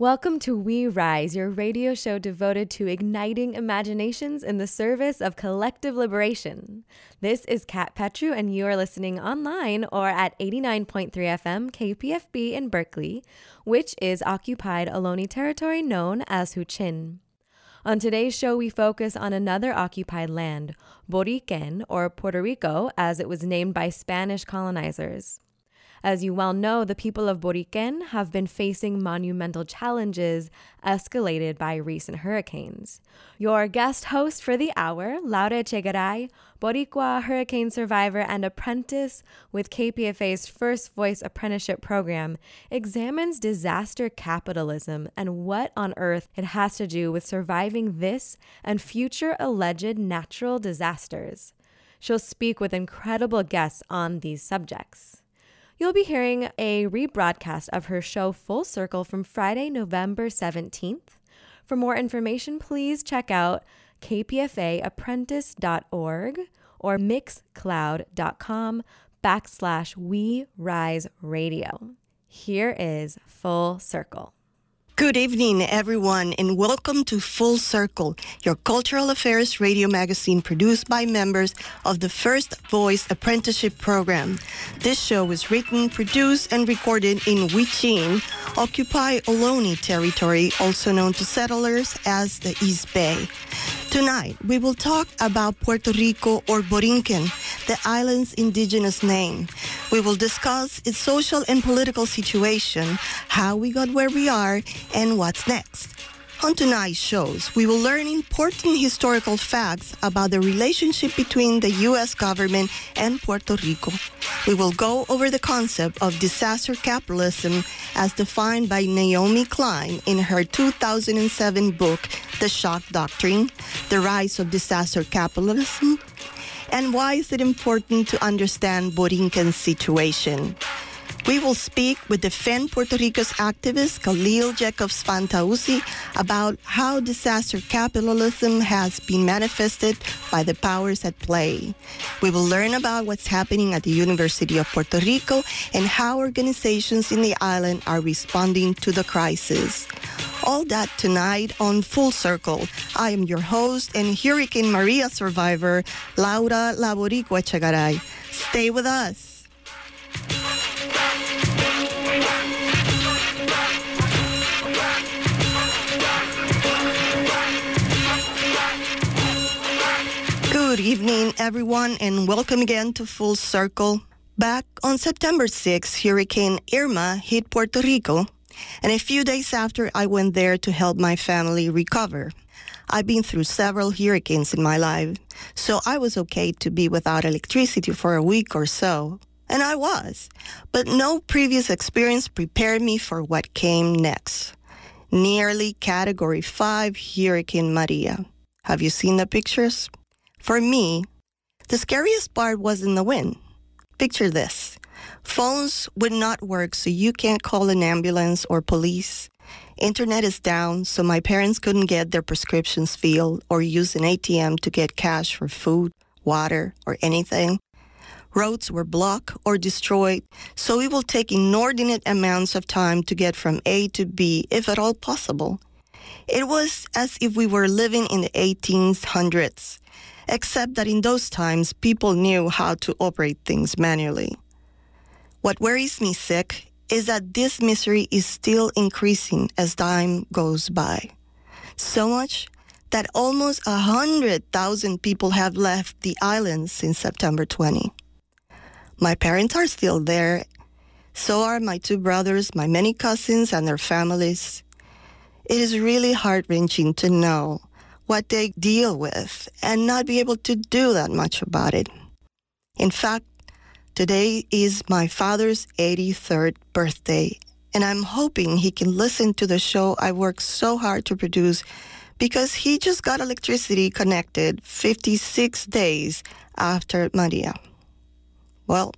Welcome to We Rise, your radio show devoted to igniting imaginations in the service of collective liberation. This is Kat Petru, and you are listening online or at 89.3 FM KPFB in Berkeley, which is occupied Ohlone territory known as Huichin. On today's show, we focus on another occupied land, Boriquen, or Puerto Rico, as it was named by Spanish colonizers. As you well know, the people of Boriquen have been facing monumental challenges escalated by recent hurricanes. Your guest host for the hour, Laura Echegaray, Boricua hurricane survivor and apprentice with KPFA's First Voice apprenticeship program, examines disaster capitalism and what on earth it has to do with surviving this and future alleged natural disasters. She'll speak with incredible guests on these subjects. You'll be hearing a rebroadcast of her show Full Circle from Friday, November 17th. For more information, please check out kpfaapprentice.org or mixcloud.com backslash we rise radio. Here is Full Circle. Good evening, everyone, and welcome to Full Circle, your cultural affairs radio magazine produced by members of the First Voice Apprenticeship Program. This show is written, produced, and recorded in Huichin, Occupy Ohlone territory, also known to settlers as the East Bay. Tonight, we will talk about Puerto Rico or Borinquen, the island's indigenous name. We will discuss its social and political situation, how we got where we are, and what's next. On tonight's shows, we will learn important historical facts about the relationship between the U.S. government and Puerto Rico. We will go over the concept of disaster capitalism as defined by Naomi Klein in her 2007 book, The Shock Doctrine, The Rise of Disaster Capitalism, and why is it important to understand Borinquen's situation. We will speak with Defend Puerto Rico's activist Khalil Jacobs Fantauzzi about how disaster capitalism has been manifested by the powers at play. We will learn about what's happening at the University of Puerto Rico and how organizations in the island are responding to the crisis. All that tonight on Full Circle. I am your host and Hurricane Maria survivor, Laura Laboricua Echegaray. Stay with us. Good evening, everyone, and welcome again to Full Circle. Back on September 6, Hurricane Irma hit Puerto Rico, and a few days after, I went there to help my family recover. I've been through several hurricanes in my life, so I was okay to be without electricity for a week or so. And I was. But no previous experience prepared me for what came next. Nearly Category 5 Hurricane Maria. Have you seen the pictures? For me, the scariest part was in the wind. Picture this. Phones would not work, so you can't call an ambulance or police. Internet is down, so my parents couldn't get their prescriptions filled or use an ATM to get cash for food, water, or anything. Roads were blocked or destroyed, so it will take inordinate amounts of time to get from A to B, if at all possible. It was as if we were living in the 1800s except that in those times people knew how to operate things manually. What worries me sick is that this misery is still increasing as time goes by. So much that almost a hundred thousand people have left the island since September 20. My parents are still there. So are my two brothers, my many cousins, and their families. It is really heart wrenching to know what they deal with and not be able to do that much about it. In fact, today is my father's 83rd birthday, and I'm hoping he can listen to the show I worked so hard to produce because he just got electricity connected 56 days after Maria. Well,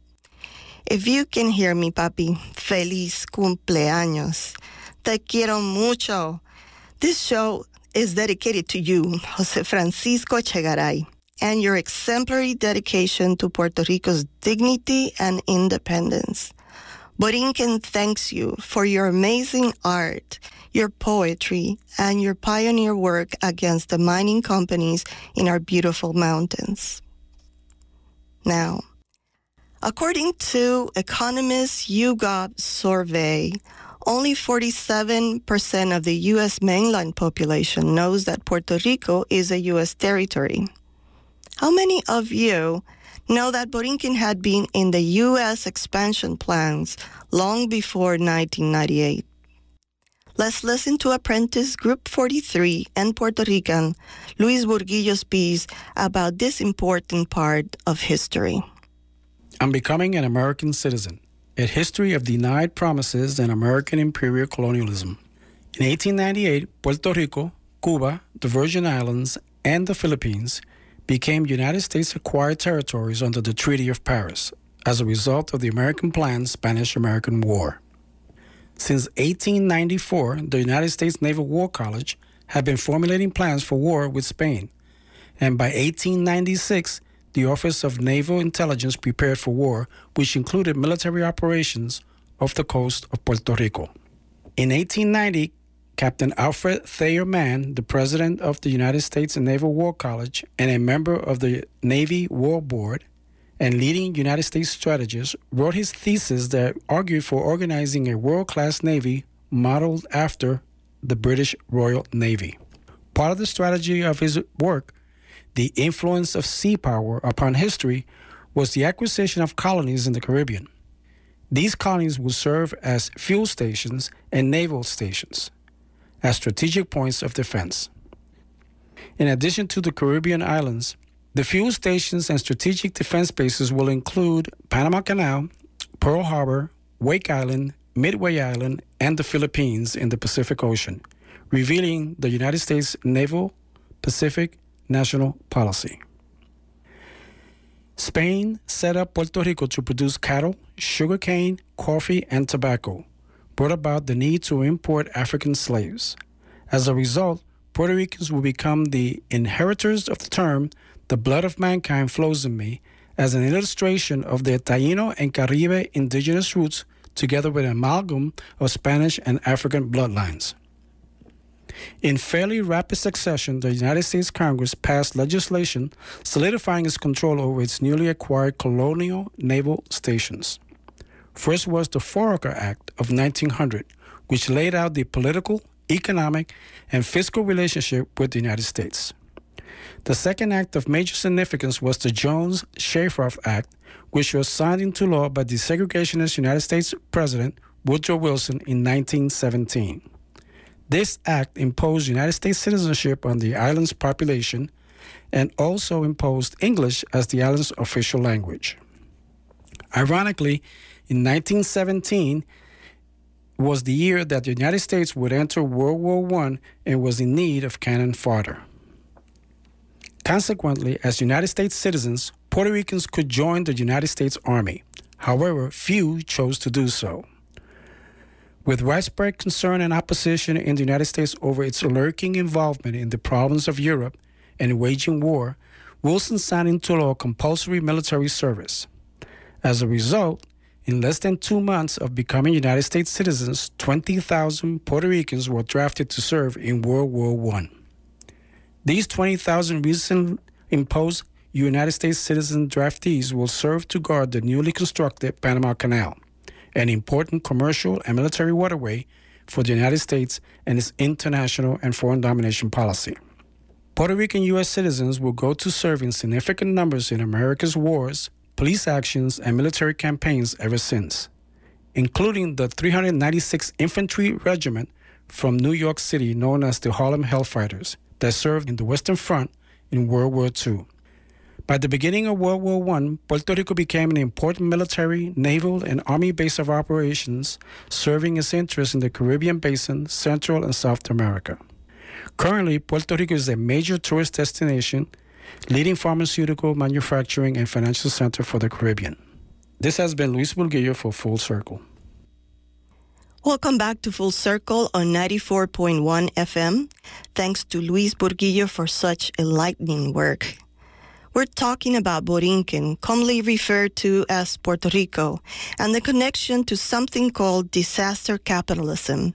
if you can hear me, papi, feliz cumpleaños. Te quiero mucho. This show is dedicated to you, Jose Francisco Echegaray, and your exemplary dedication to Puerto Rico's dignity and independence. Borinquen thanks you for your amazing art, your poetry, and your pioneer work against the mining companies in our beautiful mountains. Now, according to Economist YouGov survey, only 47% of the U.S. mainland population knows that Puerto Rico is a U.S. territory. How many of you know that Borinquen had been in the U.S. expansion plans long before 1998? Let's listen to Apprentice Group 43 and Puerto Rican Luis Burguillo's piece about this important part of history. I'm becoming an American citizen a history of denied promises and American imperial colonialism. In 1898, Puerto Rico, Cuba, the Virgin Islands, and the Philippines became United States acquired territories under the Treaty of Paris as a result of the American planned Spanish American War. Since 1894, the United States Naval War College had been formulating plans for war with Spain, and by 1896, the Office of Naval Intelligence prepared for war, which included military operations off the coast of Puerto Rico. In 1890, Captain Alfred Thayer Mahan, the president of the United States Naval War College and a member of the Navy War Board and leading United States strategist, wrote his thesis that argued for organizing a world class Navy modeled after the British Royal Navy. Part of the strategy of his work the influence of sea power upon history was the acquisition of colonies in the Caribbean. These colonies would serve as fuel stations and naval stations, as strategic points of defense. In addition to the Caribbean islands, the fuel stations and strategic defense bases will include Panama Canal, Pearl Harbor, Wake Island, Midway Island, and the Philippines in the Pacific Ocean, revealing the United States naval, Pacific, national policy. Spain set up Puerto Rico to produce cattle, sugarcane, coffee, and tobacco, brought about the need to import African slaves. As a result, Puerto Ricans will become the inheritors of the term, the blood of mankind flows in me, as an illustration of their Taino and Caribe indigenous roots together with an amalgam of Spanish and African bloodlines. In fairly rapid succession, the United States Congress passed legislation solidifying its control over its newly acquired colonial naval stations. First was the Foraker Act of 1900, which laid out the political, economic, and fiscal relationship with the United States. The second act of major significance was the Jones Shafroth Act, which was signed into law by the segregationist United States President Woodrow Wilson in 1917. This act imposed United States citizenship on the island's population and also imposed English as the island's official language. Ironically, in 1917 was the year that the United States would enter World War I and was in need of cannon fodder. Consequently, as United States citizens, Puerto Ricans could join the United States Army. However, few chose to do so. With widespread concern and opposition in the United States over its lurking involvement in the problems of Europe and waging war, Wilson signed into law compulsory military service. As a result, in less than two months of becoming United States citizens, 20,000 Puerto Ricans were drafted to serve in World War I. These 20,000 recent imposed United States citizen draftees will serve to guard the newly constructed Panama Canal an important commercial and military waterway for the United States and its international and foreign domination policy. Puerto Rican U.S. citizens will go to serve in significant numbers in America's wars, police actions, and military campaigns ever since, including the 396th Infantry Regiment from New York City, known as the Harlem Hellfighters, that served in the Western Front in World War II. By the beginning of World War I, Puerto Rico became an important military, naval, and army base of operations, serving its interests in the Caribbean basin, Central and South America. Currently, Puerto Rico is a major tourist destination, leading pharmaceutical, manufacturing, and financial center for the Caribbean. This has been Luis Burguillo for Full Circle. Welcome back to Full Circle on 94.1 FM. Thanks to Luis Burguillo for such enlightening work. We're talking about Borinquen, commonly referred to as Puerto Rico, and the connection to something called disaster capitalism.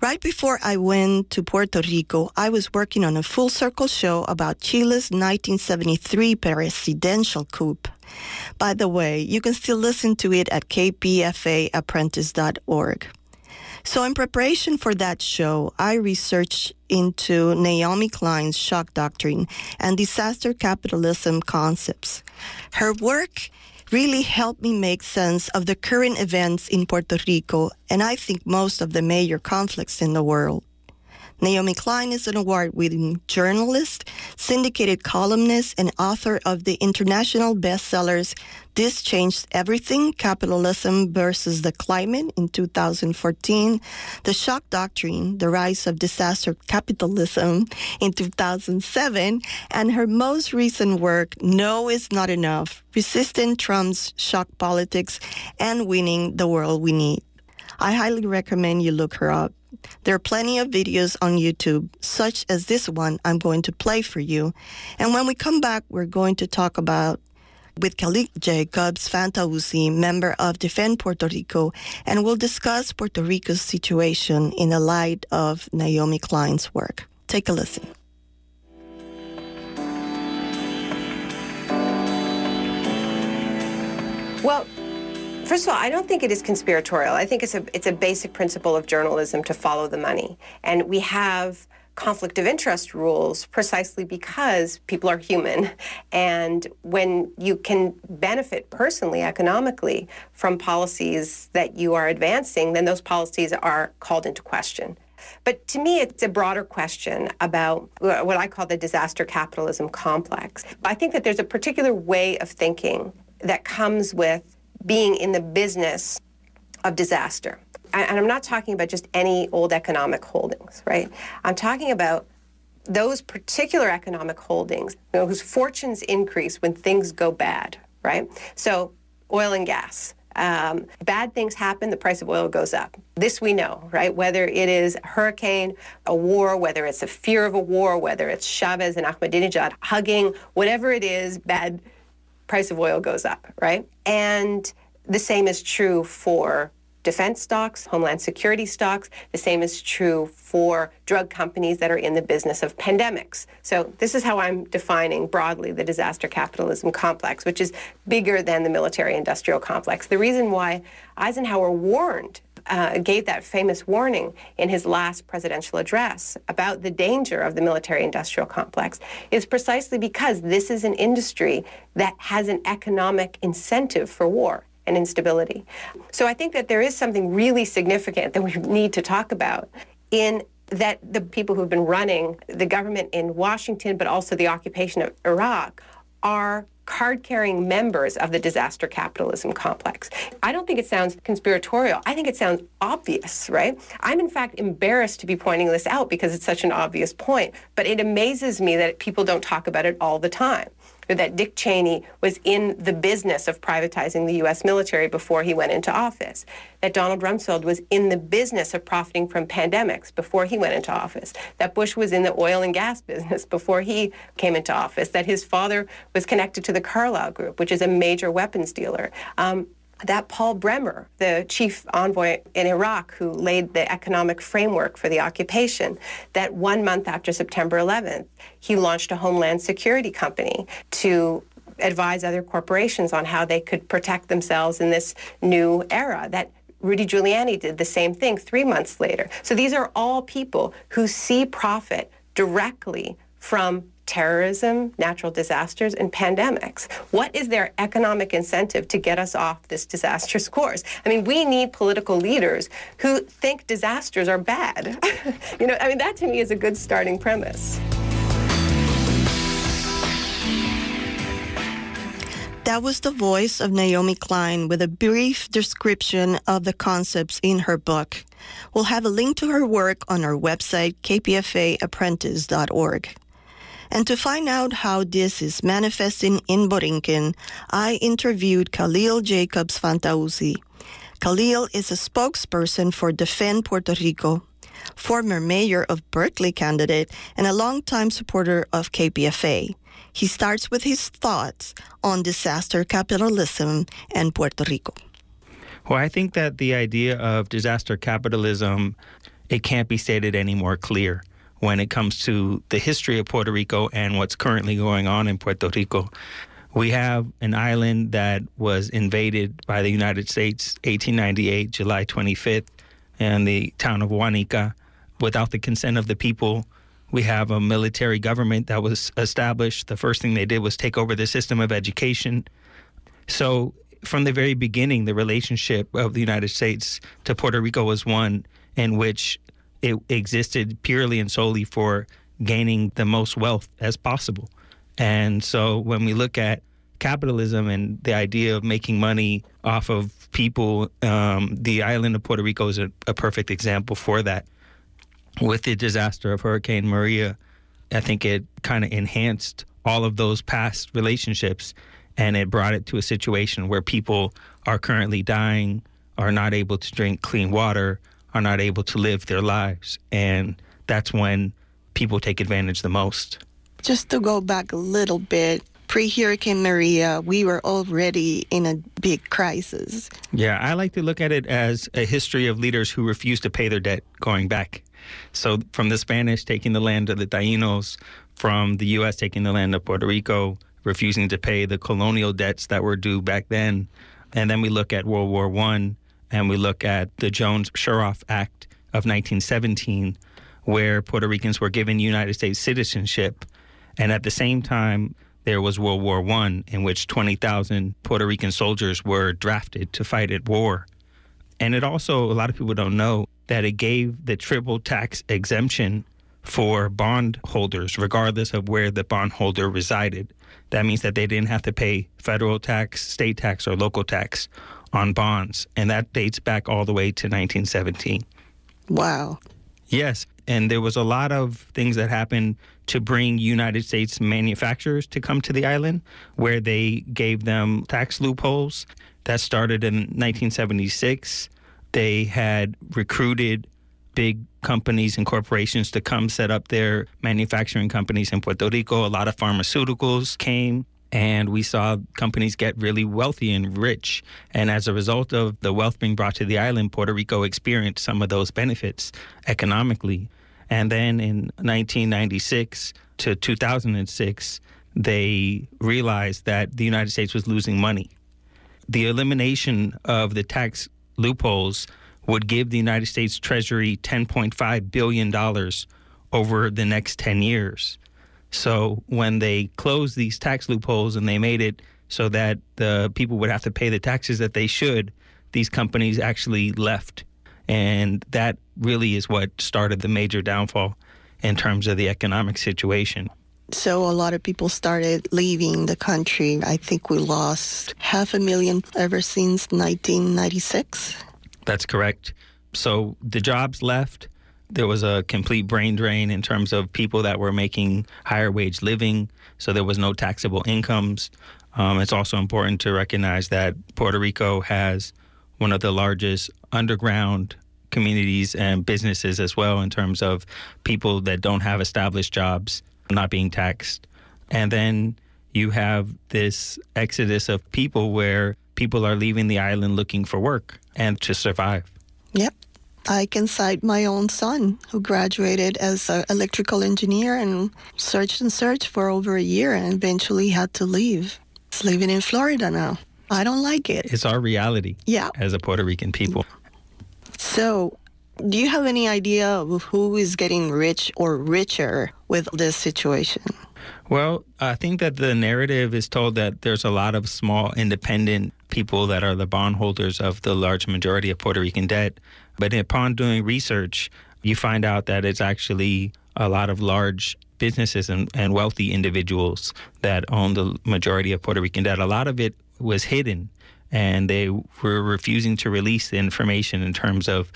Right before I went to Puerto Rico, I was working on a full circle show about Chile's 1973 presidential coup. By the way, you can still listen to it at kpfaapprentice.org. So, in preparation for that show, I researched into Naomi Klein's shock doctrine and disaster capitalism concepts. Her work really helped me make sense of the current events in Puerto Rico and I think most of the major conflicts in the world. Naomi Klein is an award winning journalist, syndicated columnist, and author of the international bestsellers This Changed Everything Capitalism versus the Climate in 2014, The Shock Doctrine The Rise of Disaster Capitalism in 2007, and her most recent work, No Is Not Enough Resisting Trump's Shock Politics and Winning the World We Need. I highly recommend you look her up. There are plenty of videos on YouTube, such as this one I'm going to play for you. And when we come back, we're going to talk about with Khalil Jacobs Fantauzzi, member of Defend Puerto Rico, and we'll discuss Puerto Rico's situation in the light of Naomi Klein's work. Take a listen. Well, First of all, I don't think it is conspiratorial. I think it's a it's a basic principle of journalism to follow the money. And we have conflict of interest rules precisely because people are human. And when you can benefit personally, economically, from policies that you are advancing, then those policies are called into question. But to me, it's a broader question about what I call the disaster capitalism complex. I think that there's a particular way of thinking that comes with being in the business of disaster. And I'm not talking about just any old economic holdings, right? I'm talking about those particular economic holdings you know, whose fortunes increase when things go bad, right? So, oil and gas. Um, bad things happen, the price of oil goes up. This we know, right? Whether it is a hurricane, a war, whether it's a fear of a war, whether it's Chavez and Ahmadinejad hugging, whatever it is, bad price of oil goes up, right? And the same is true for defense stocks, homeland security stocks. The same is true for drug companies that are in the business of pandemics. So, this is how I'm defining broadly the disaster capitalism complex, which is bigger than the military industrial complex. The reason why Eisenhower warned uh, gave that famous warning in his last presidential address about the danger of the military industrial complex is precisely because this is an industry that has an economic incentive for war and instability. So I think that there is something really significant that we need to talk about in that the people who've been running the government in Washington, but also the occupation of Iraq, are card carrying members of the disaster capitalism complex. I don't think it sounds conspiratorial. I think it sounds obvious, right? I'm, in fact, embarrassed to be pointing this out because it's such an obvious point, but it amazes me that people don't talk about it all the time that Dick Cheney was in the business of privatizing the U.S. military before he went into office, that Donald Rumsfeld was in the business of profiting from pandemics before he went into office, that Bush was in the oil and gas business before he came into office, that his father was connected to the Carlyle Group, which is a major weapons dealer. Um, that Paul Bremer, the chief envoy in Iraq who laid the economic framework for the occupation, that one month after September 11th, he launched a homeland security company to advise other corporations on how they could protect themselves in this new era. That Rudy Giuliani did the same thing three months later. So these are all people who see profit directly from terrorism, natural disasters, and pandemics. What is their economic incentive to get us off this disastrous course? I mean, we need political leaders who think disasters are bad. you know, I mean, that to me is a good starting premise. That was the voice of Naomi Klein with a brief description of the concepts in her book. We'll have a link to her work on our website, kpfaapprentice.org. And to find out how this is manifesting in Borinquen, I interviewed Khalil Jacobs Fantauzzi. Khalil is a spokesperson for Defend Puerto Rico, former mayor of Berkeley candidate, and a longtime supporter of KPFA. He starts with his thoughts on disaster capitalism and Puerto Rico. Well, I think that the idea of disaster capitalism, it can't be stated any more clear when it comes to the history of Puerto Rico and what's currently going on in Puerto Rico. We have an island that was invaded by the United States 1898, July 25th, in the town of Guánica without the consent of the people. We have a military government that was established. The first thing they did was take over the system of education. So from the very beginning, the relationship of the United States to Puerto Rico was one in which it existed purely and solely for gaining the most wealth as possible. And so when we look at capitalism and the idea of making money off of people, um, the island of Puerto Rico is a, a perfect example for that. With the disaster of Hurricane Maria, I think it kind of enhanced all of those past relationships and it brought it to a situation where people are currently dying, are not able to drink clean water, are not able to live their lives. And that's when people take advantage the most. Just to go back a little bit, pre Hurricane Maria, we were already in a big crisis. Yeah, I like to look at it as a history of leaders who refuse to pay their debt going back. So, from the Spanish taking the land of the Tainos, from the U.S. taking the land of Puerto Rico, refusing to pay the colonial debts that were due back then. And then we look at World War One, and we look at the Jones-Shafroth Act of 1917, where Puerto Ricans were given United States citizenship, and at the same time there was World War One, in which 20,000 Puerto Rican soldiers were drafted to fight at war. And it also, a lot of people don't know that it gave the triple tax exemption for bondholders, regardless of where the bondholder resided. That means that they didn't have to pay federal tax, state tax, or local tax on bonds. And that dates back all the way to 1917. Wow. Yes. And there was a lot of things that happened to bring United States manufacturers to come to the island, where they gave them tax loopholes. That started in 1976. They had recruited big companies and corporations to come set up their manufacturing companies in Puerto Rico. A lot of pharmaceuticals came and we saw companies get really wealthy and rich. And as a result of the wealth being brought to the island, Puerto Rico experienced some of those benefits economically. And then in 1996 to 2006, they realized that the United States was losing money. The elimination of the tax loopholes would give the United States Treasury $10.5 billion over the next 10 years. So when they closed these tax loopholes and they made it so that the people would have to pay the taxes that they should, these companies actually left. And that really is what started the major downfall in terms of the economic situation. So a lot of people started leaving the country. I think we lost half a million ever since 1996. That's correct. So the jobs left. There was a complete brain drain in terms of people that were making higher wage living. So there was no taxable incomes. Um, it's also important to recognize that Puerto Rico has one of the largest underground communities and businesses as well in terms of people that don't have established jobs not being taxed. And then you have this exodus of people where people are leaving the island looking for work and to survive. Yep. I can cite my own son who graduated as an electrical engineer and searched and searched for over a year and eventually had to leave. He's living in Florida now. I don't like it. It's our reality yeah. as a Puerto Rican people. So, do you have any idea of who is getting rich or richer with this situation? Well, I think that the narrative is told that there's a lot of small independent people that are the bondholders of the large majority of Puerto Rican debt. But upon doing research, you find out that it's actually a lot of large businesses and, and wealthy individuals that own the majority of Puerto Rican debt. A lot of it was hidden, and they were refusing to release the information in terms of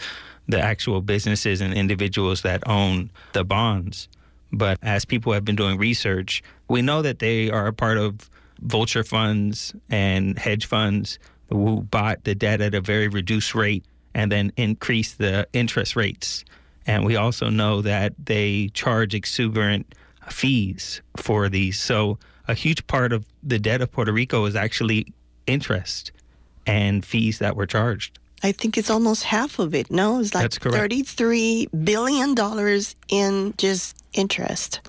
the actual businesses and individuals that own the bonds. But as people have been doing research, we know that they are a part of vulture funds and hedge funds who bought the debt at a very reduced rate and then increased the interest rates. And we also know that they charge exuberant fees for these. So a huge part of the debt of Puerto Rico is actually interest and fees that were charged. I think it's almost half of it. No, it's like thirty-three billion dollars in just interest.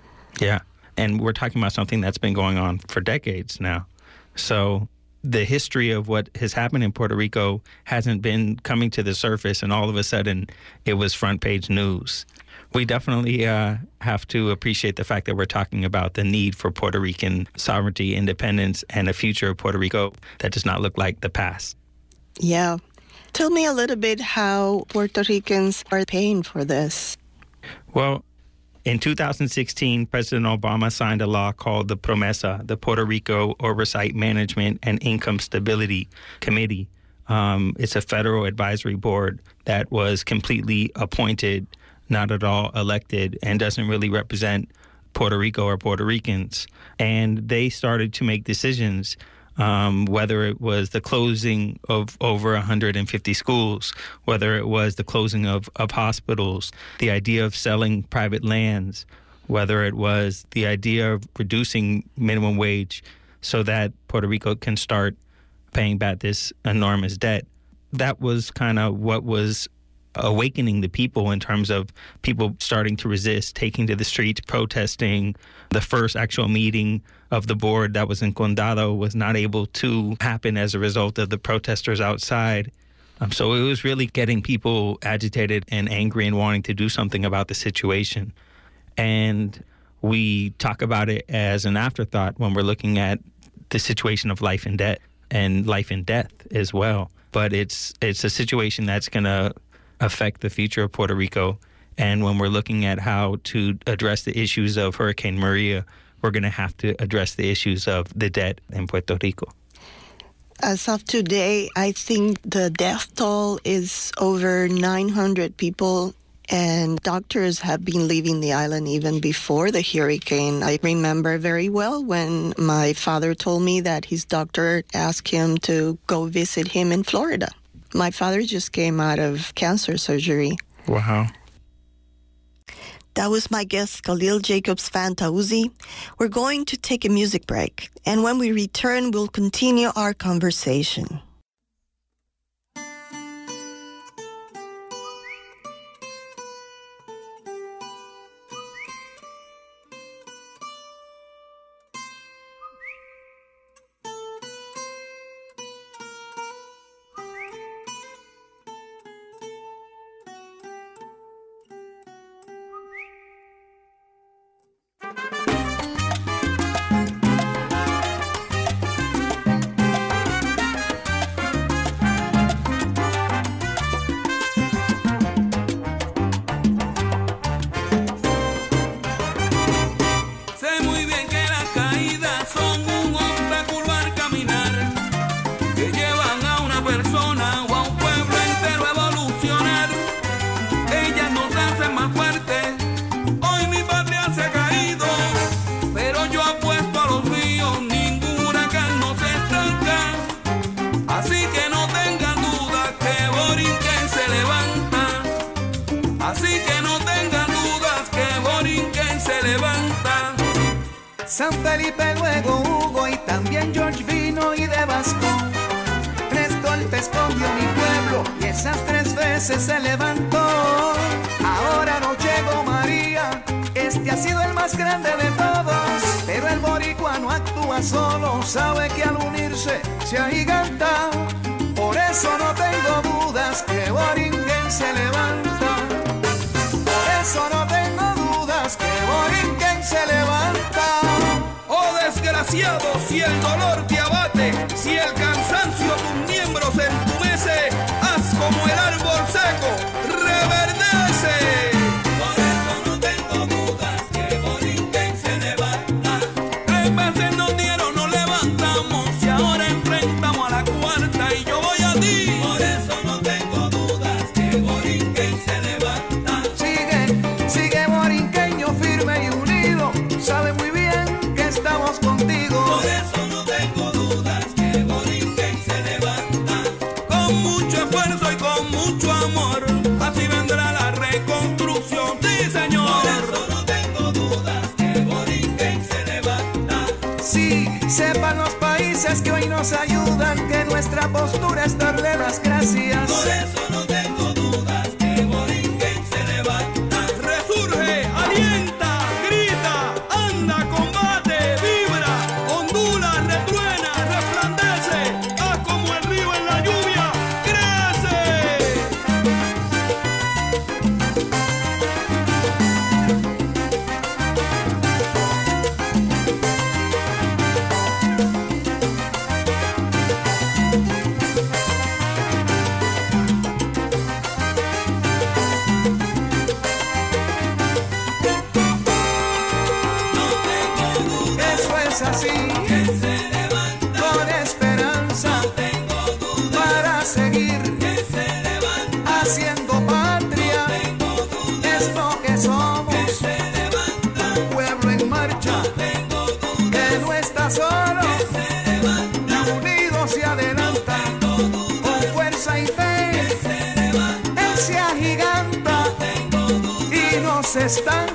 Yeah. And we're talking about something that's been going on for decades now. So the history of what has happened in Puerto Rico hasn't been coming to the surface, and all of a sudden it was front page news. We definitely uh, have to appreciate the fact that we're talking about the need for Puerto Rican sovereignty, independence, and a future of Puerto Rico that does not look like the past. Yeah. Tell me a little bit how Puerto Ricans are paying for this. Well, in 2016, President Obama signed a law called the PROMESA, the Puerto Rico Oversight Management and Income Stability Committee. Um, it's a federal advisory board that was completely appointed, not at all elected, and doesn't really represent Puerto Rico or Puerto Ricans. And they started to make decisions um, whether it was the closing of over 150 schools, whether it was the closing of, of hospitals, the idea of selling private lands, whether it was the idea of reducing minimum wage so that Puerto Rico can start paying back this enormous debt. That was kind of what was awakening the people in terms of people starting to resist, taking to the streets, protesting. The first actual meeting of the board that was in Condado was not able to happen as a result of the protesters outside. Um, so it was really getting people agitated and angry and wanting to do something about the situation. And we talk about it as an afterthought when we're looking at the situation of life and debt and life and death as well. But it's it's a situation that's going to affect the future of Puerto Rico. And when we're looking at how to address the issues of Hurricane Maria, we're going to have to address the issues of the debt in Puerto Rico. As of today, I think the death toll is over 900 people, and doctors have been leaving the island even before the hurricane. I remember very well when my father told me that his doctor asked him to go visit him in Florida. My father just came out of cancer surgery. Wow. That was my guest, Khalil Jacobs Fantauzzi. We're going to take a music break, and when we return, we'll continue our conversation. lados y el dolor están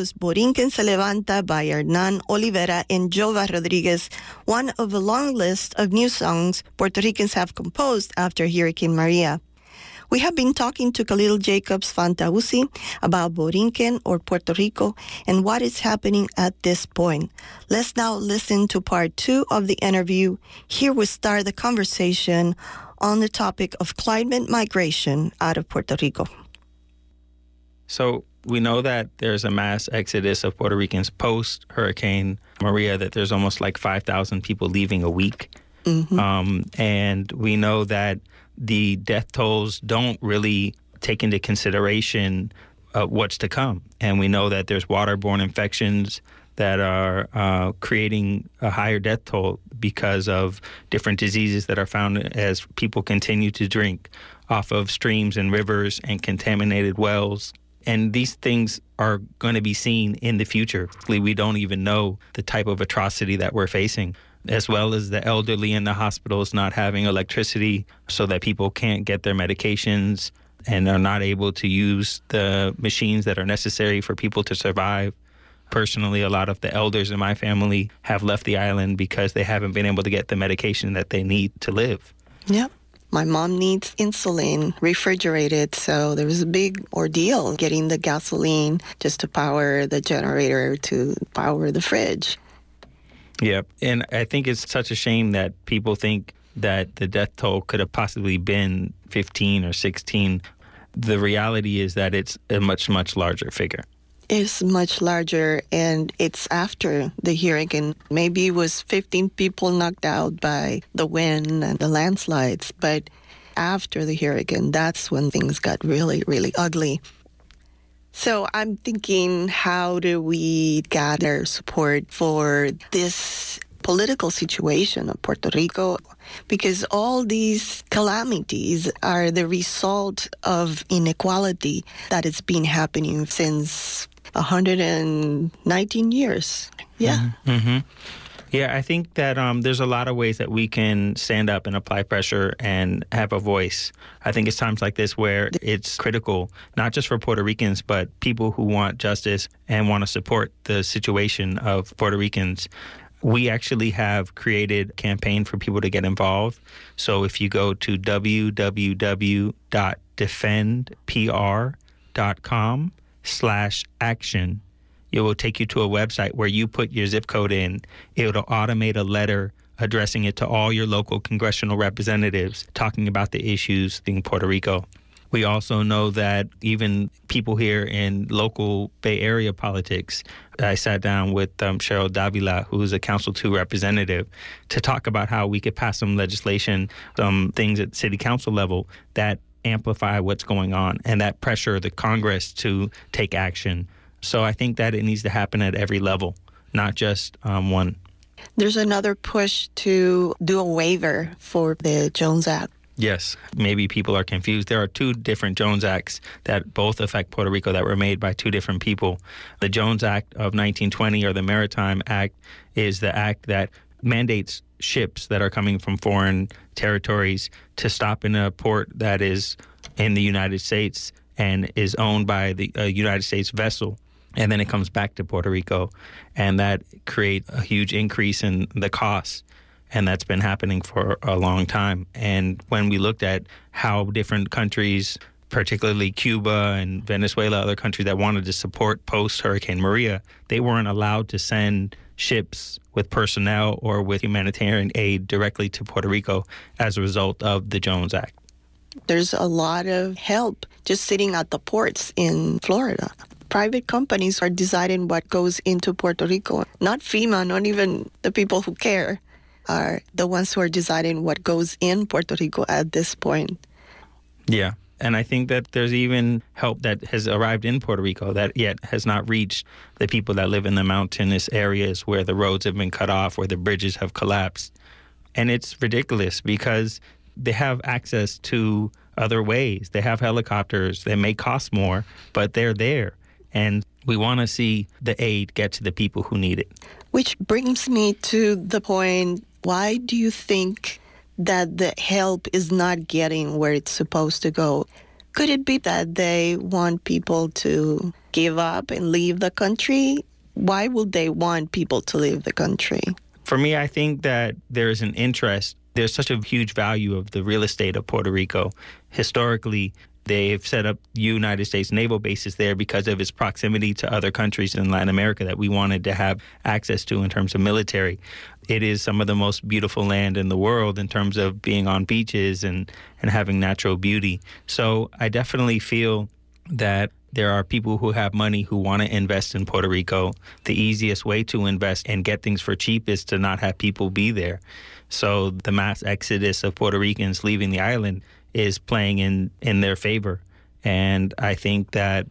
was Borinquen Se Levanta by Hernan Olivera and Jova Rodriguez, one of a long list of new songs Puerto Ricans have composed after Hurricane Maria. We have been talking to Khalil Jacobs Fantauzzi about Borinquen or Puerto Rico and what is happening at this point. Let's now listen to part two of the interview. Here we start the conversation on the topic of climate migration out of Puerto Rico. So we know that there's a mass exodus of Puerto Ricans post Hurricane Maria, that there's almost like 5,000 people leaving a week. Um, and we know that the death tolls don't really take into consideration uh, what's to come. And we know that there's waterborne infections that are uh, creating a higher death toll because of different diseases that are found as people continue to drink off of streams and rivers and contaminated wells. And these things are going to be seen in the future. We don't even know the type of atrocity that we're facing, as well as the elderly in the hospitals not having electricity so that people can't get their medications and are not able to use the machines that are necessary for people to survive. Personally, a lot of the elders in my family have left the island because they haven't been able to get the medication that they need to live. Yep. My mom needs insulin refrigerated, so there was a big ordeal getting the gasoline just to power the generator to power the fridge. Yep. And I think it's such a shame that people think that the death toll could have possibly been 15 or 16. The reality is that it's a much, much larger figure. It's much larger, and it's after the hurricane. Maybe it was 15 people knocked out by the wind and the landslides, but after the hurricane, that's when things got really, really ugly. So I'm thinking, how do we gather support for this political situation of Puerto Rico? Because all these calamities are the result of inequality that has been happening since 119 years. Yeah. hmm Yeah, I think that um, there's a lot of ways that we can stand up and apply pressure and have a voice. I think it's times like this where it's critical, not just for Puerto Ricans, but people who want justice and want to support the situation of Puerto Ricans. We actually have created a campaign for people to get involved. So if you go to www.defendpr.com slash action, it will take you to a website where you put your zip code in. It'll automate a letter addressing it to all your local congressional representatives talking about the issues in Puerto Rico. We also know that even people here in local Bay Area politics, I sat down with um, Cheryl Davila, who's a Council 2 representative, to talk about how we could pass some legislation, some things at city council level that amplify what's going on and that pressure the Congress to take action. So I think that it needs to happen at every level, not just um, one. There's another push to do a waiver for the Jones Act. Yes, maybe people are confused. There are two different Jones Acts that both affect Puerto Rico that were made by two different people. The Jones Act of 1920 or the Maritime Act is the act that mandates ships that are coming from foreign territories to stop in a port that is in the United States and is owned by the United States vessel and then it comes back to Puerto Rico, and that creates a huge increase in the costs, and that's been happening for a long time. And when we looked at how different countries, particularly Cuba and Venezuela, other countries that wanted to support post Hurricane Maria, they weren't allowed to send ships with personnel or with humanitarian aid directly to Puerto Rico as a result of the Jones Act. There's a lot of help just sitting at the ports in Florida private companies are deciding what goes into Puerto Rico. Not FEMA, not even the people who care, are the ones who are deciding what goes in Puerto Rico at this point. Yeah. And I think that there's even help that has arrived in Puerto Rico that yet has not reached the people that live in the mountainous areas where the roads have been cut off, where the bridges have collapsed. And it's ridiculous because they have access to other ways. They have helicopters. They may cost more, but they're there. And we want to see the aid get to the people who need it. Which brings me to the point why do you think that the help is not getting where it's supposed to go? Could it be that they want people to give up and leave the country? Why would they want people to leave the country? For me, I think that there's an interest. There's such a huge value of the real estate of Puerto Rico. Historically, They've set up United States naval bases there because of its proximity to other countries in Latin America that we wanted to have access to in terms of military. It is some of the most beautiful land in the world in terms of being on beaches and, and having natural beauty. So I definitely feel that there are people who have money who want to invest in Puerto Rico. The easiest way to invest and get things for cheap is to not have people be there. So the mass exodus of Puerto Ricans leaving the island is playing in in their favor, and I think that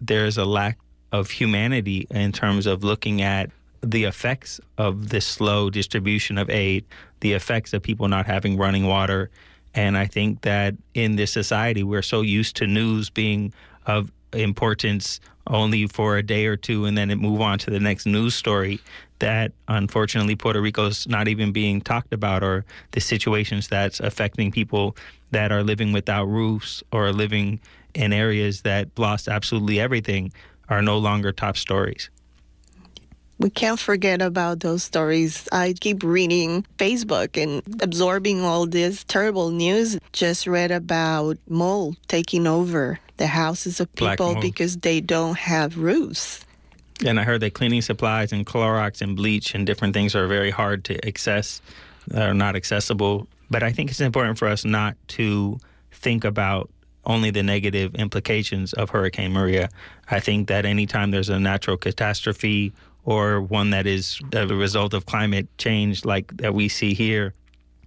there's a lack of humanity in terms of looking at the effects of this slow distribution of aid, the effects of people not having running water. And I think that in this society, we're so used to news being of importance only for a day or two and then it move on to the next news story that unfortunately Puerto Rico's not even being talked about or the situations that's affecting people that are living without roofs or living in areas that lost absolutely everything are no longer top stories. We can't forget about those stories. I keep reading Facebook and absorbing all this terrible news. Just read about mold taking over the houses of people because they don't have roofs. And I heard that cleaning supplies and Clorox and bleach and different things are very hard to access, are not accessible but I think it's important for us not to think about only the negative implications of Hurricane Maria. I think that anytime there's a natural catastrophe or one that is a result of climate change like that we see here,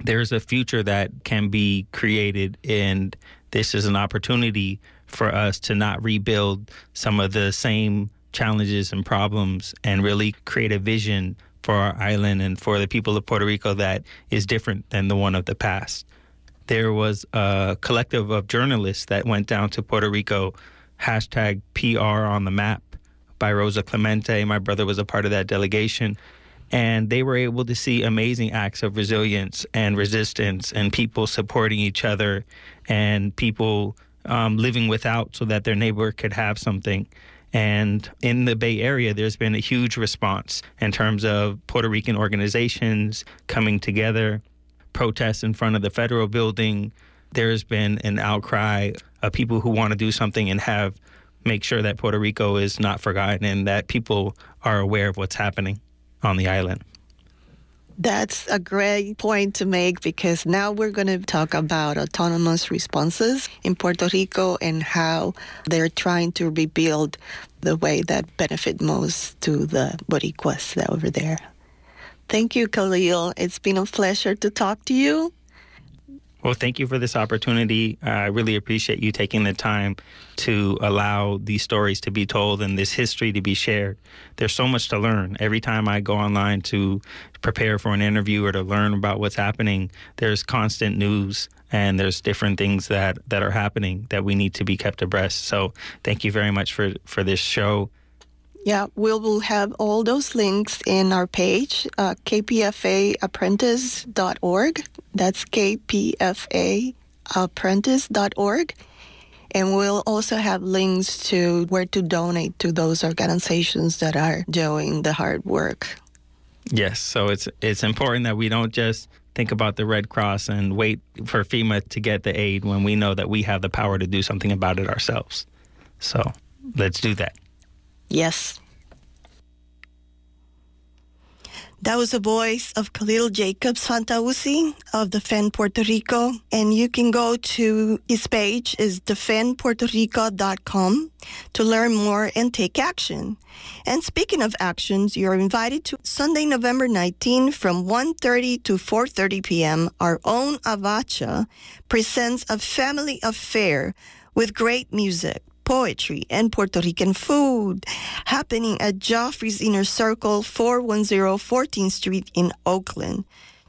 there's a future that can be created and this is an opportunity for us to not rebuild some of the same challenges and problems and really create a vision for our island and for the people of Puerto Rico that is different than the one of the past. There was a collective of journalists that went down to Puerto Rico, hashtag PR on the map, by Rosa Clemente. My brother was a part of that delegation. And they were able to see amazing acts of resilience and resistance and people supporting each other and people um, living without so that their neighbor could have something. And in the Bay Area, there's been a huge response in terms of Puerto Rican organizations coming together, protests in front of the federal building. There's been an outcry of people who want to do something and have make sure that Puerto Rico is not forgotten and that people are aware of what's happening on the island. That's a great point to make because now we're going to talk about autonomous responses in Puerto Rico and how they're trying to rebuild the way that benefit most to the Boricuas over there. Thank you, Khalil. It's been a pleasure to talk to you. Well, thank you for this opportunity. I really appreciate you taking the time to allow these stories to be told and this history to be shared. There's so much to learn. Every time I go online to prepare for an interview or to learn about what's happening, there's constant news and there's different things that, that are happening that we need to be kept abreast. So thank you very much for, for this show. Yeah, we will have all those links in our page, uh, kpfaapprentice.org. That's kpfaapprentice.org. And we'll also have links to where to donate to those organizations that are doing the hard work. Yes, so it's it's important that we don't just think about the Red Cross and wait for FEMA to get the aid when we know that we have the power to do something about it ourselves. So let's do that. Yes. That was the voice of Khalil Jacobs Fantauzzi of Defend Puerto Rico. And you can go to his page is defendpuertorico.com to learn more and take action. And speaking of actions, you're invited to Sunday, November 19 from 1.30 to 4.30 p.m. Our own Avacha presents a family affair with great music poetry, and Puerto Rican food happening at Geoffrey's Inner Circle, 410 14th Street in Oakland.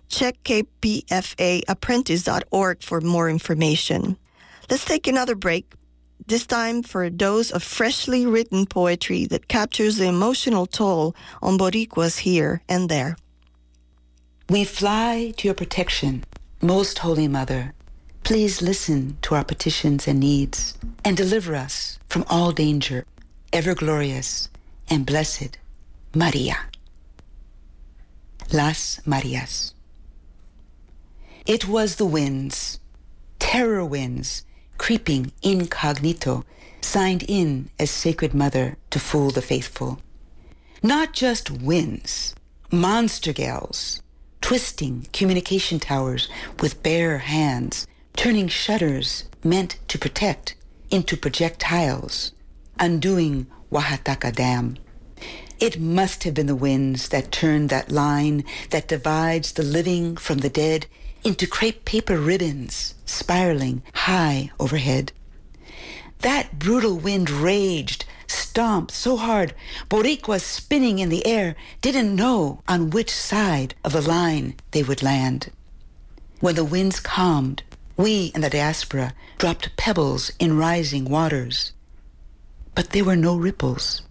Check kpfaapprentice.org for more information. Let's take another break, this time for a dose of freshly written poetry that captures the emotional toll on Boricuas here and there. We fly to your protection, Most Holy Mother. Please listen to our petitions and needs and deliver us from all danger, ever glorious and blessed Maria. Las Marias. It was the winds, terror winds, creeping incognito, signed in as Sacred Mother to fool the faithful. Not just winds, monster gales, twisting communication towers with bare hands, turning shutters meant to protect into projectiles, undoing Guajataca Dam. It must have been the winds that turned that line that divides the living from the dead into crepe paper ribbons spiraling high overhead. That brutal wind raged, stomped so hard, Boricuas spinning in the air didn't know on which side of the line they would land. When the winds calmed, we in the diaspora dropped pebbles in rising waters, but there were no ripples.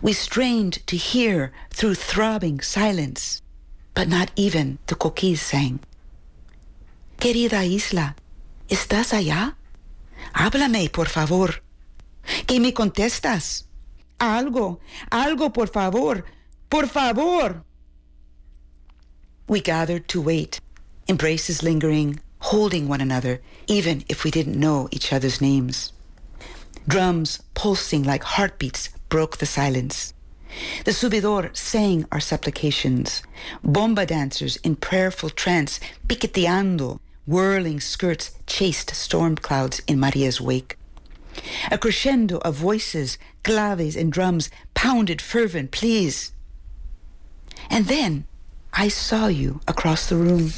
We strained to hear through throbbing silence, but not even the coquís sang. Querida isla, ¿estás allá? Háblame, por favor. ¿Qué me contestas? Algo, algo, por favor, por favor. We gathered to wait, embraces lingering, holding one another, even if we didn't know each other's names. Drums pulsing like heartbeats broke the silence. The subidor sang our supplications. Bomba dancers in prayerful trance, piqueteando, whirling skirts chased storm clouds in Maria's wake. A crescendo of voices, claves, and drums pounded fervent pleas. And then I saw you across the room.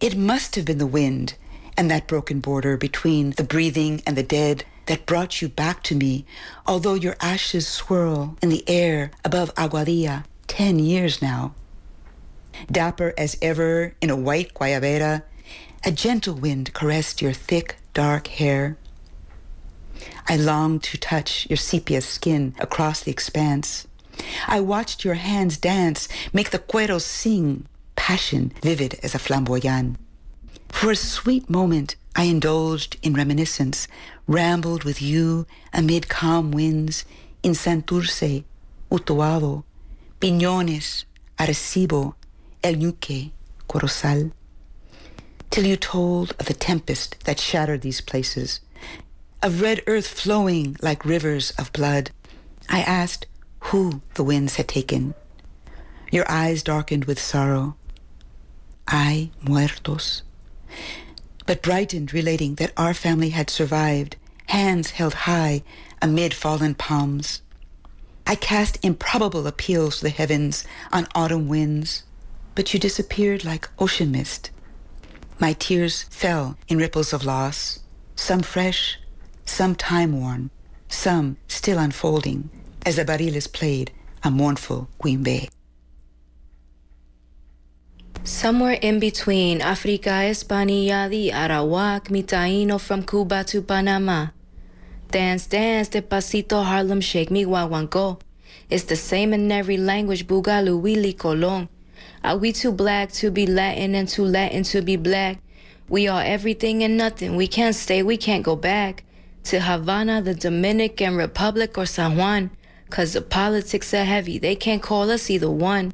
It must have been the wind and that broken border between the breathing and the dead that brought you back to me, although your ashes swirl in the air above Aguadilla ten years now. Dapper as ever in a white guayabera, a gentle wind caressed your thick, dark hair. I longed to touch your sepia skin across the expanse. I watched your hands dance, make the cueros sing, passion vivid as a flamboyant. For a sweet moment, I indulged in reminiscence, rambled with you amid calm winds in Santurce, Utuado, Piñones, Arecibo, El Ñuque, Corozal, till you told of the tempest that shattered these places, of red earth flowing like rivers of blood. I asked who the winds had taken. Your eyes darkened with sorrow. Ay, muertos. But brightened, relating that our family had survived, hands held high amid fallen palms. I cast improbable appeals to the heavens on autumn winds, but you disappeared like ocean mist. My tears fell in ripples of loss, some fresh, some time-worn, some still unfolding, as the barriles played a mournful quimbe. Somewhere in between Africa, España, the Arawak, mi taíno from Cuba to Panama. Dance, dance, despacito, Harlem shake, mi guaguancó. It's the same in every language, Boogaloo, Willie, Colón. Are we too black to be Latin and too Latin to be black? We are everything and nothing. We can't stay, we can't go back to Havana, the Dominican Republic, or San Juan. Cause the politics are heavy, they can't call us either one.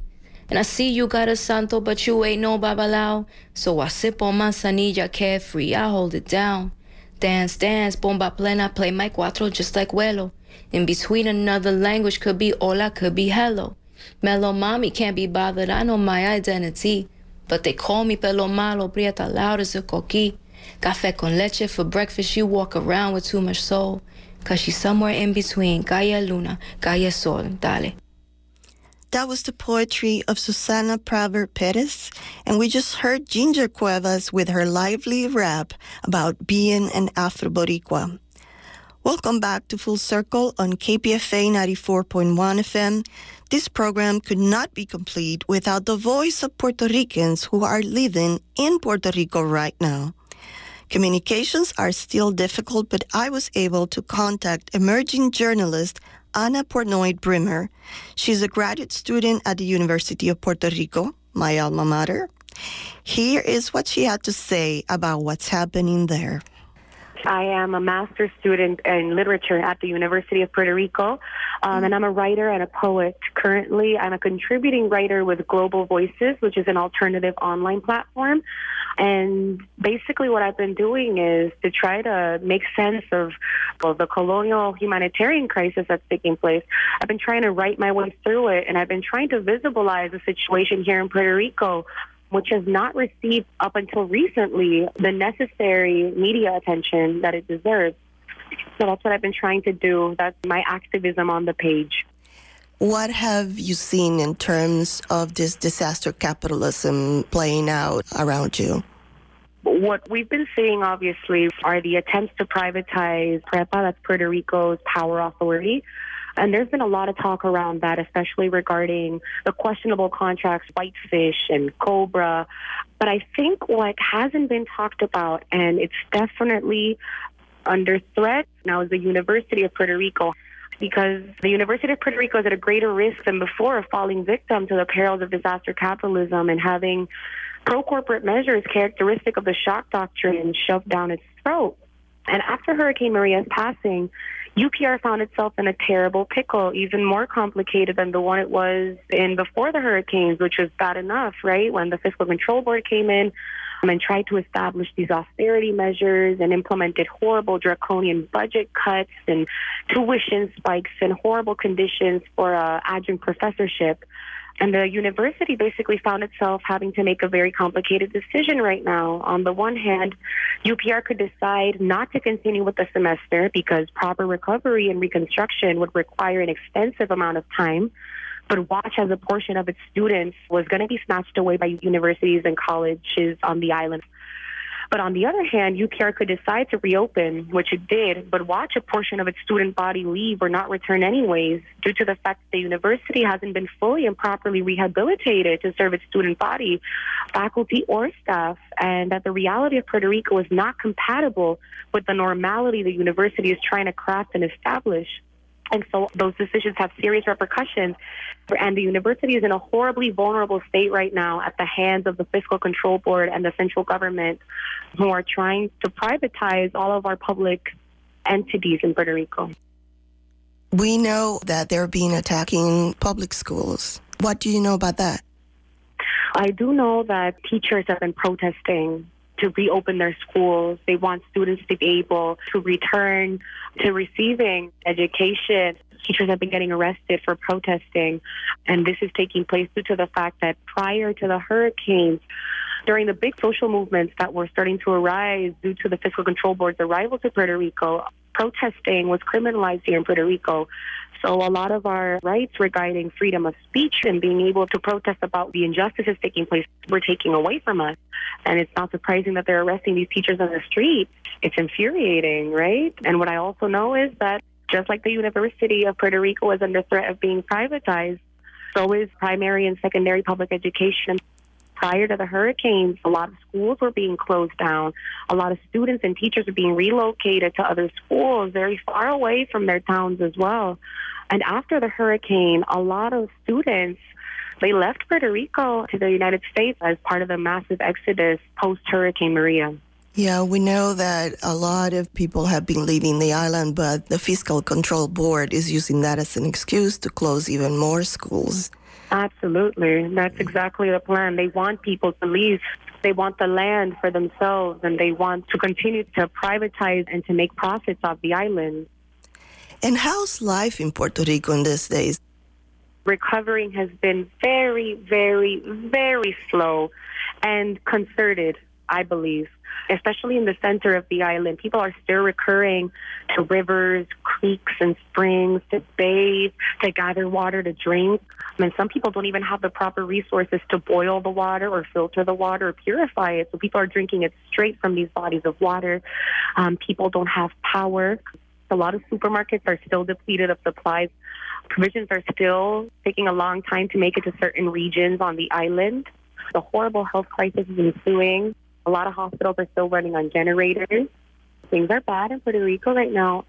And I see you got a santo, but you ain't no babalao. So I sip on manzanilla carefree, I hold it down. Dance, dance, bomba plena, play my cuatro just like Huelo. In between another language could be hola, could be hello. Mellow mommy can't be bothered, I know my identity. But they call me pelo malo, prieta loud as a coqui. Café con leche for breakfast, you walk around with too much soul. Cause she's somewhere in between, Gaia Luna, Gaia Sol, dale. That was the poetry of Susana Praver Perez, and we just heard Ginger Cuevas with her lively rap about being an Afro Boricua. Welcome back to Full Circle on KPFA 94.1 FM. This program could not be complete without the voice of Puerto Ricans who are living in Puerto Rico right now. Communications are still difficult, but I was able to contact emerging journalist Ana Portnoy Brimmer. She's a graduate student at the University of Puerto Rico, my alma mater. Here is what she had to say about what's happening there. I am a master's student in literature at the University of Puerto Rico, um, and I'm a writer and a poet. Currently, I'm a contributing writer with Global Voices, which is an alternative online platform. And basically, what I've been doing is to try to make sense of well, the colonial humanitarian crisis that's taking place. I've been trying to write my way through it, and I've been trying to visualize the situation here in Puerto Rico which has not received up until recently the necessary media attention that it deserves. So that's what I've been trying to do. That's my activism on the page. What have you seen in terms of this disaster capitalism playing out around you? What we've been seeing, obviously, are the attempts to privatize PREPA, that's Puerto Rico's power authority. And there's been a lot of talk around that, especially regarding the questionable contracts, Whitefish and Cobra. But I think what hasn't been talked about, and it's definitely under threat now, is the University of Puerto Rico. Because the University of Puerto Rico is at a greater risk than before of falling victim to the perils of disaster capitalism and having pro corporate measures characteristic of the shock doctrine shoved down its throat. And after Hurricane Maria's passing, UPR found itself in a terrible pickle, even more complicated than the one it was in before the hurricanes, which was bad enough, right? When the Fiscal Control Board came in and tried to establish these austerity measures and implemented horrible draconian budget cuts and tuition spikes and horrible conditions for uh, adjunct professorship. And the university basically found itself having to make a very complicated decision right now. On the one hand, UPR could decide not to continue with the semester because proper recovery and reconstruction would require an extensive amount of time. But watch as a portion of its students was going to be snatched away by universities and colleges on the island. But on the other hand, UPR could decide to reopen, which it did, but watch a portion of its student body leave or not return anyways due to the fact that the university hasn't been fully and properly rehabilitated to serve its student body, faculty or staff, and that the reality of Puerto Rico is not compatible with the normality the university is trying to craft and establish. And so those decisions have serious repercussions. And the university is in a horribly vulnerable state right now at the hands of the Fiscal Control Board and the central government who are trying to privatize all of our public entities in Puerto Rico. We know that they're being attacking public schools. What do you know about that? I do know that teachers have been protesting to reopen their schools. They want students to be able to return to receiving education. Teachers have been getting arrested for protesting, and this is taking place due to the fact that prior to the hurricanes, during the big social movements that were starting to arise due to the Fiscal Control Board's arrival to Puerto Rico, protesting was criminalized here in Puerto Rico. So a lot of our rights regarding freedom of speech and being able to protest about the injustices taking place were taken away from us. And it's not surprising that they're arresting these teachers on the street. It's infuriating, right? And what I also know is that just like the University of Puerto Rico is under threat of being privatized, so is primary and secondary public education. Prior to the hurricanes, a lot of schools were being closed down. A lot of students and teachers were being relocated to other schools very far away from their towns as well. And after the hurricane, a lot of students they left Puerto Rico to the United States as part of the massive exodus post Hurricane Maria. Yeah, we know that a lot of people have been leaving the island, but the Fiscal Control Board is using that as an excuse to close even more schools. Absolutely. That's exactly the plan. They want people to leave. They want the land for themselves and they want to continue to privatize and to make profits off the island. And how's life in Puerto Rico in these days? Recovering has been very, very, very slow and concerted, I believe, especially in the center of the island. People are still recurring to rivers, creeks, and springs to bathe, to gather water to drink. I mean, some people don't even have the proper resources to boil the water or filter the water or purify it. So people are drinking it straight from these bodies of water. Um, people don't have power. A lot of supermarkets are still depleted of supplies. Provisions are still taking a long time to make it to certain regions on the island. The horrible health crisis is ensuing. A lot of hospitals are still running on generators. Things are bad in Puerto Rico right now.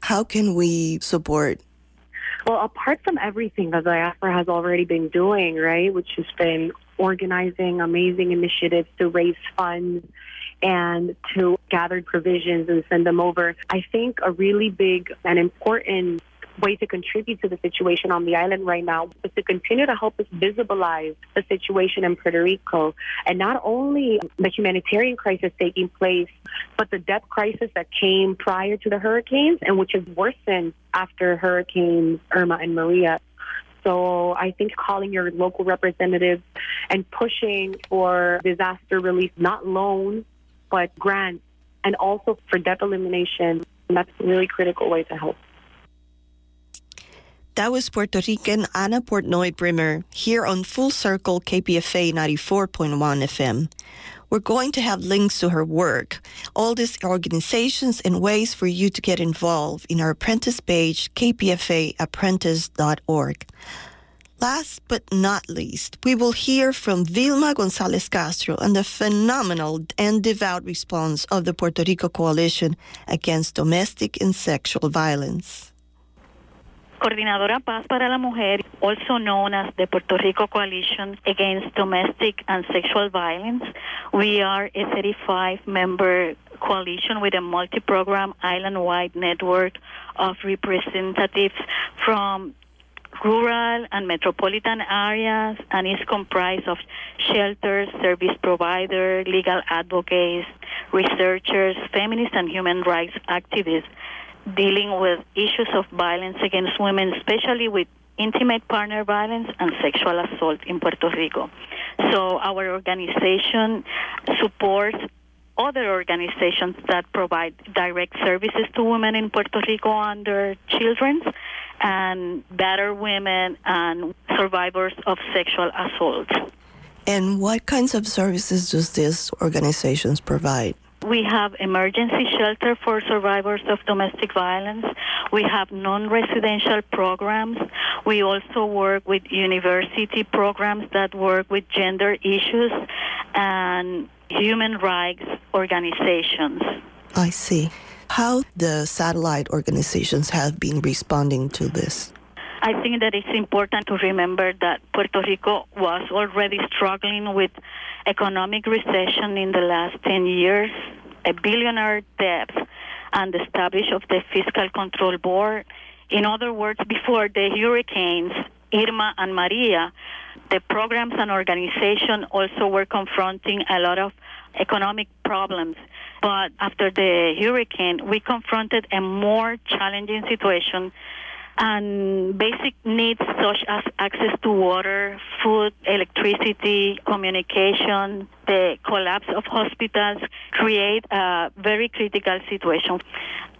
How can we support? Well, apart from everything that diaspora has already been doing, right, which has been organizing amazing initiatives to raise funds and to gather provisions and send them over. I think a really big and important way to contribute to the situation on the island right now is to continue to help us visibilize the situation in Puerto Rico and not only the humanitarian crisis taking place, but the debt crisis that came prior to the hurricanes and which has worsened after hurricanes Irma and Maria. So I think calling your local representatives and pushing for disaster relief, not loans, but grants, and also for debt elimination, that's a really critical way to help. That was Puerto Rican Ana Portnoy Brimmer here on Full Circle KPFA 94.1 FM. We're going to have links to her work, all these organizations, and ways for you to get involved in our apprentice page, kpfaapprentice.org. Last but not least, we will hear from Vilma Gonzalez Castro on the phenomenal and devout response of the Puerto Rico Coalition against domestic and sexual violence. Coordinadora Paz para la Mujer, also known as the Puerto Rico Coalition Against Domestic and Sexual Violence. We are a 35 member coalition with a multi program island wide network of representatives from rural and metropolitan areas and is comprised of shelters, service providers, legal advocates, researchers, feminists, and human rights activists dealing with issues of violence against women, especially with intimate partner violence and sexual assault in Puerto Rico. So our organization supports other organizations that provide direct services to women in Puerto Rico and their children and battered women and survivors of sexual assault. And what kinds of services does these organizations provide? We have emergency shelter for survivors of domestic violence. We have non-residential programs. We also work with university programs that work with gender issues and human rights organizations. I see. How the satellite organizations have been responding to this? I think that it's important to remember that Puerto Rico was already struggling with economic recession in the last 10 years, a billionaire debt, and the establishment of the Fiscal Control Board. In other words, before the hurricanes Irma and Maria, the programs and organizations also were confronting a lot of economic problems. But after the hurricane, we confronted a more challenging situation and basic needs such as access to water, food, electricity, communication, the collapse of hospitals create a very critical situation.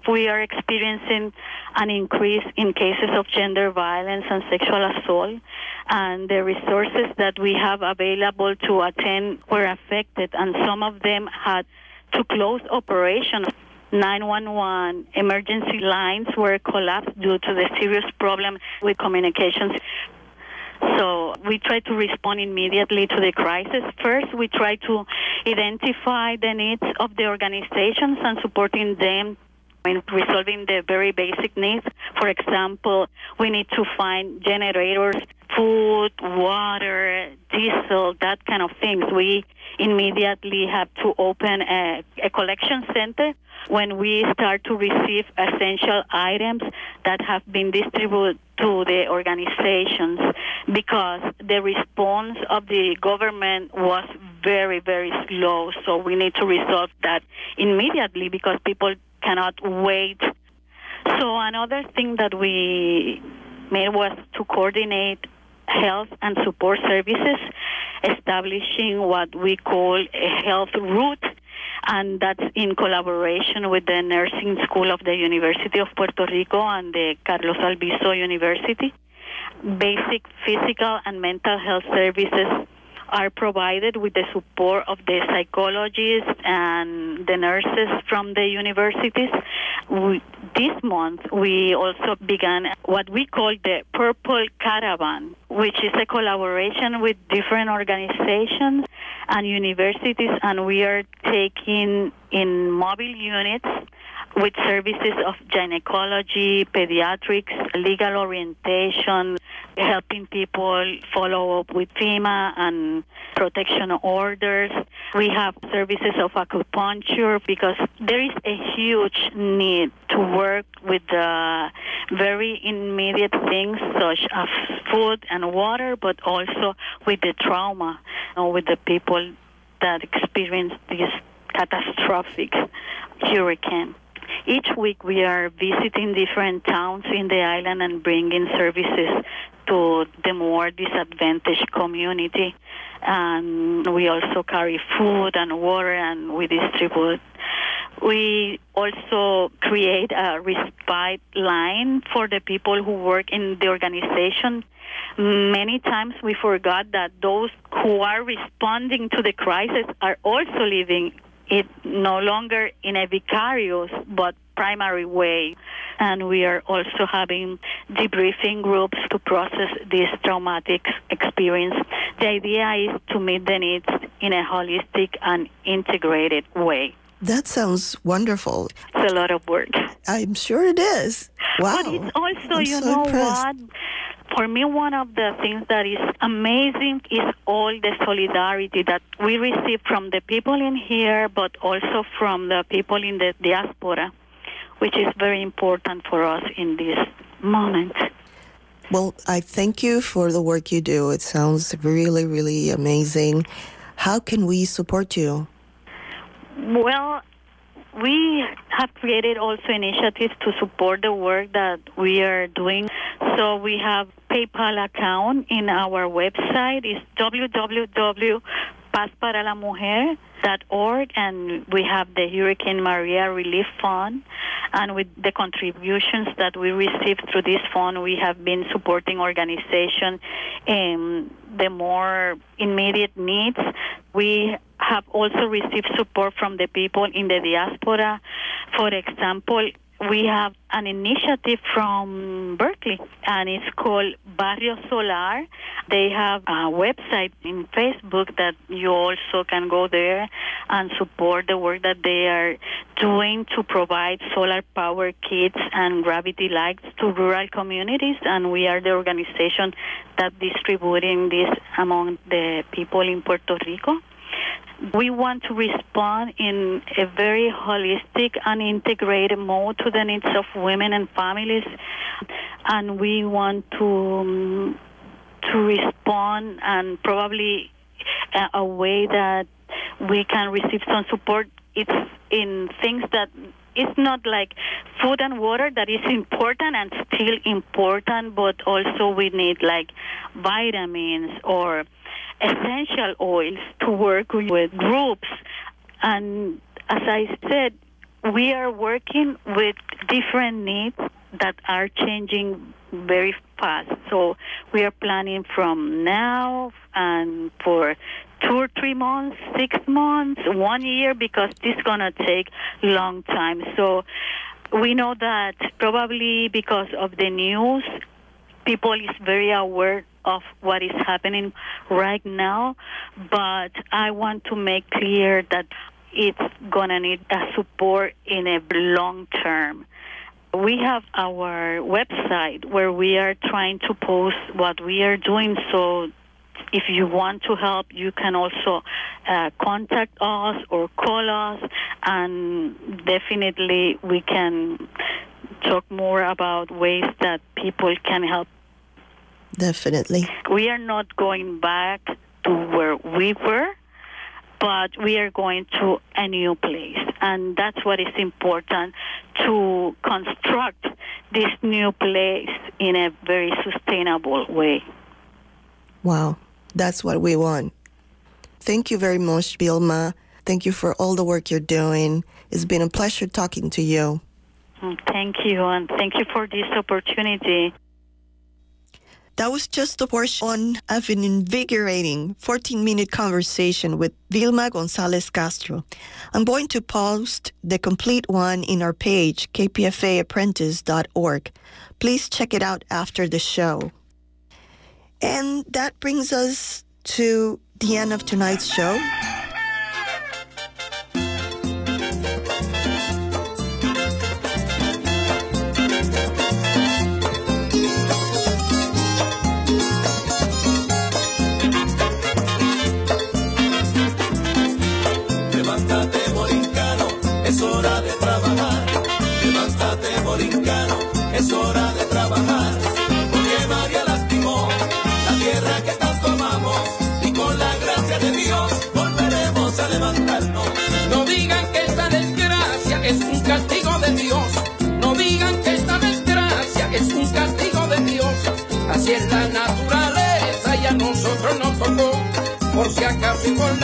We are experiencing an increase in cases of gender violence and sexual assault, and the resources that we have available to attend were affected, and some of them had to close operations. 911 emergency lines were collapsed due to the serious problem with communications. So we try to respond immediately to the crisis. First, we try to identify the needs of the organizations and supporting them in resolving the very basic needs. For example, we need to find generators, food, water, diesel, that kind of things. We immediately have to open a, a collection center when we start to receive essential items that have been distributed to the organizations because the response of the government was very, very slow. So we need to resolve that immediately because people cannot wait. So another thing that we made was to coordinate health and support services, establishing what we call a health route, and that's in collaboration with the Nursing School of the University of Puerto Rico and the Carlos Albizu University. Basic physical and mental health services are provided with the support of the psychologists and the nurses from the universities. We, this month, we also began what we call the Purple Caravan, which is a collaboration with different organizations and universities, and we are taking in mobile units with services of gynecology, pediatrics, legal orientation, helping people follow up with FEMA and protection orders. We have services of acupuncture because there is a huge need to work with the very immediate things such as food and water, but also with the trauma, you with the people that experience this catastrophic hurricane. Each week we are visiting different towns in the island and bringing services to the more disadvantaged community. And we also carry food and water and we distribute. We also create a respite line for the people who work in the organization. Many times we forgot that those who are responding to the crisis are also living it no longer in a vicarious but primary way. And we are also having debriefing groups to process this traumatic experience. The idea is to meet the needs in a holistic and integrated way. That sounds wonderful. It's a lot of work. I'm sure it is. Wow. But it's also, I'm you so know impressed. what? For me, one of the things that is amazing is all the solidarity that we receive from the people in here, but also from the people in the diaspora, which is very important for us in this moment. Well, I thank you for the work you do. It sounds really, really amazing. How can we support you? Well, we have created also initiatives to support the work that we are doing. So we have PayPal account in our website. Is www.pazparalamujer org and we have the Hurricane Maria Relief Fund. And with the contributions that we receive through this fund we have been supporting organization in the more immediate needs. We have also received support from the people in the diaspora for example we have an initiative from Berkeley, and it's called Barrio Solar. They have a website in Facebook that you also can go there and support the work that they are doing to provide solar power kits and gravity lights to rural communities. And we are the organization that distributing this among the people in Puerto Rico. We want to respond in a very holistic and integrated mode to the needs of women and families, and we want to um, to respond and probably a, a way that we can receive some support. It's in things that it's not like food and water that is important and still important, but also we need like vitamins or essential oils to work with groups. And as I said, we are working with different needs that are changing very fast. So we are planning from now and for two or three months, six months, one year, because this is going to take long time. So we know that probably because of the news, people is very aware of what is happening right now, but I want to make clear that it's going to need a support in a long term. We have our website where we are trying to post what we are doing so if you want to help, you can also uh, contact us or call us, and definitely we can talk more about ways that people can help Definitely. we are not going back to where we were, but we are going to a new place. And that's what is important to construct this new place in a very sustainable way. Wow, that's what we want. Thank you very much, Vilma. Thank you for all the work you're doing. It's been a pleasure talking to you. Mm, Thank you, and thank you for this opportunity. That was just a portion of an invigorating 14 minute conversation with Vilma Gonzalez Castro. I'm going to post the complete one in our page, kpfaapprentice.org. Please check it out after the show. And that brings us to the end of tonight's show. Nos tocó. Por si acaso y con